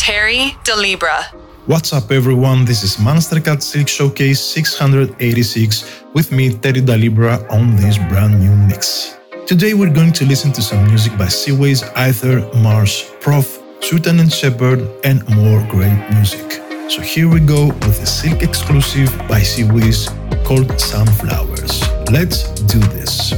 Terry Da Libra. What's up, everyone? This is Monstercat Silk Showcase 686 with me, Terry Da Libra, on this brand new mix. Today, we're going to listen to some music by Seawayz, Aether, Marsh, PROFF, Sultan and Shepard, and more great music. So here we go with a Silk exclusive by Seawayz called Sunflowers. Let's do this.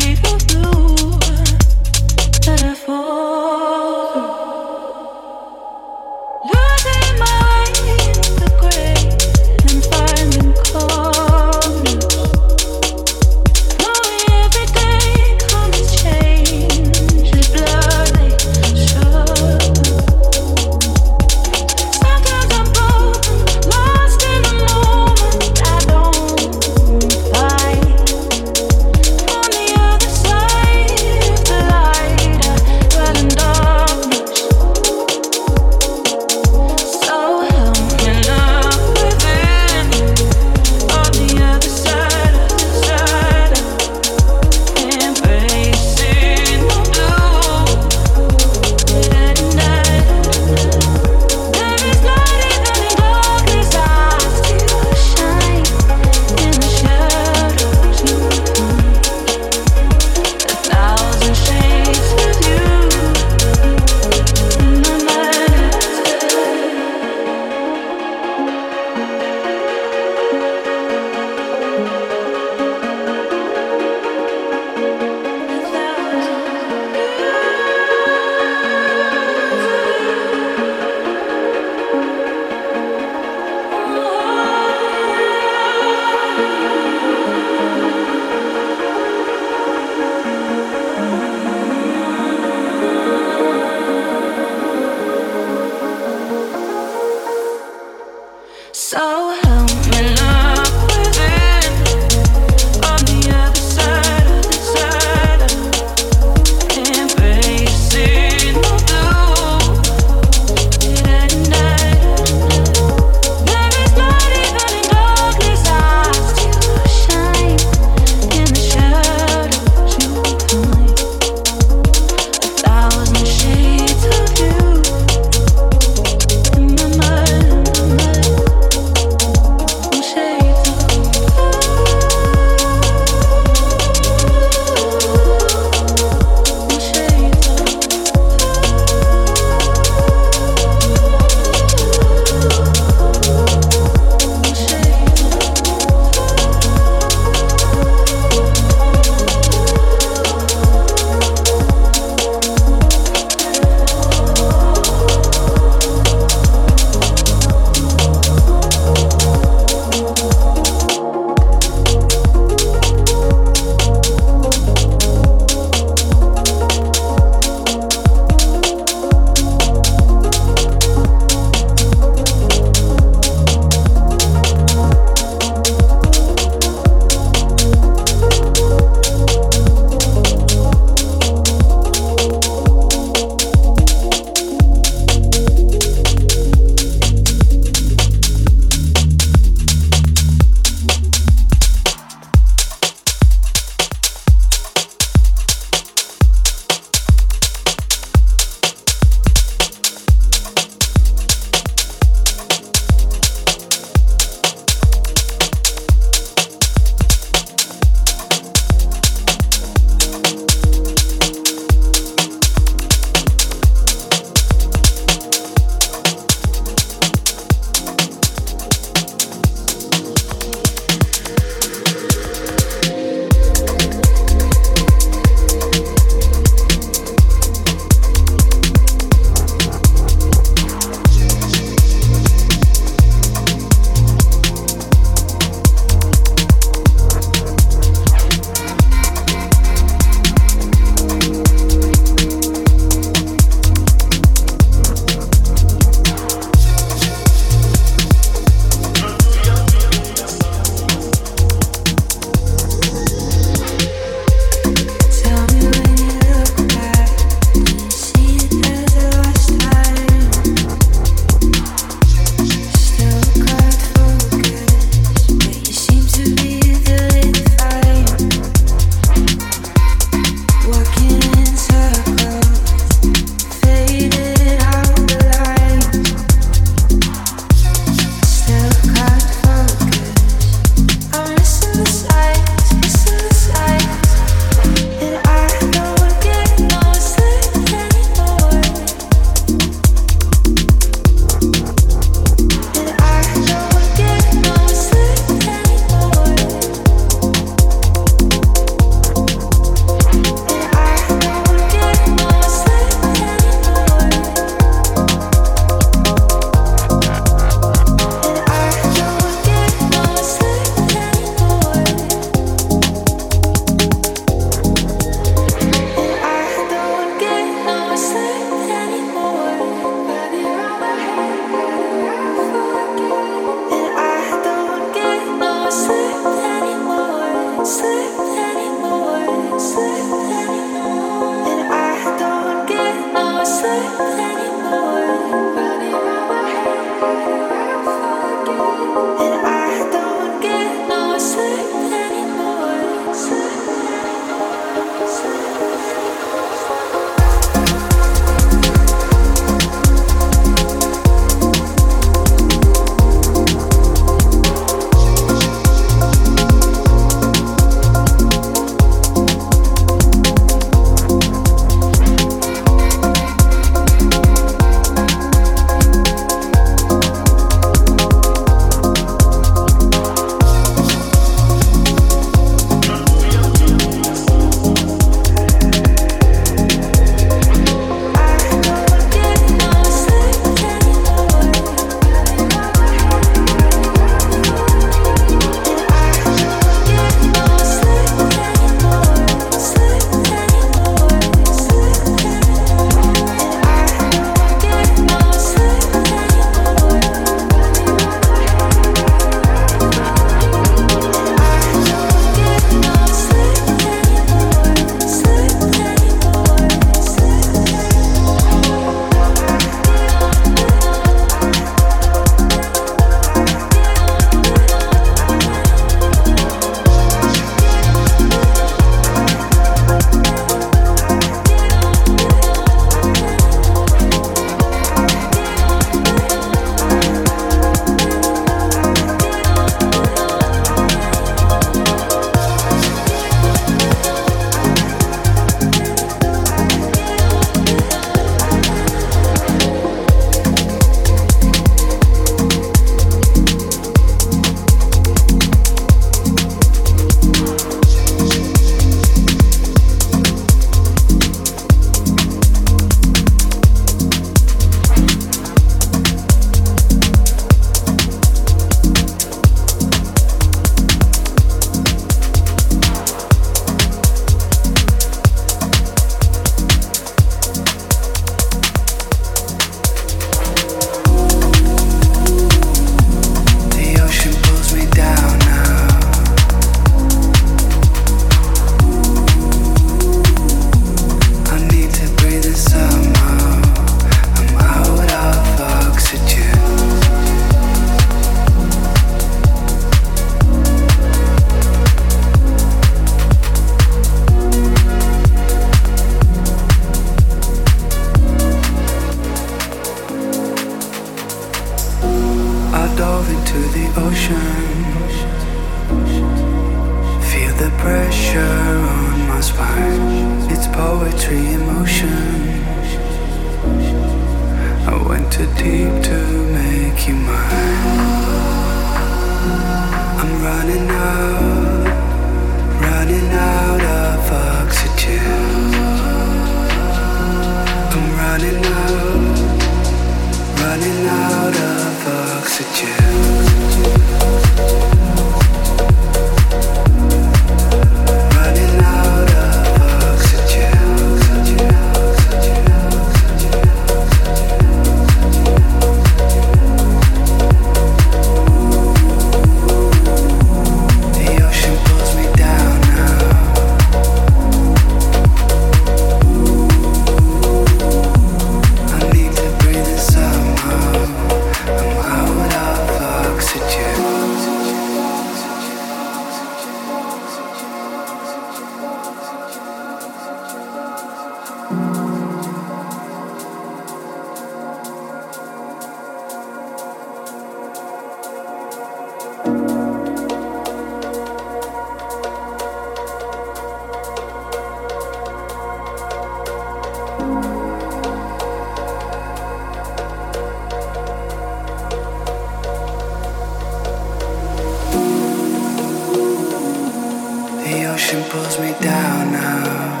Attraction pulls me down now.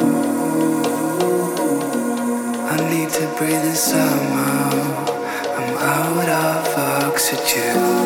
Ooh, I need to breathe in somehow. I'm out of oxygen.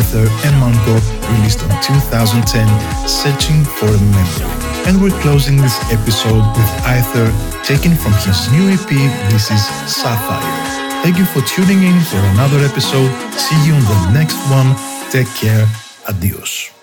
Aether and Mango, released on 2010, Searching for a Memory. And we're closing this episode with Aether, taken from his new EP, This is Sapphire. Thank you for tuning in for another episode. See you on the next one. Take care. Adios.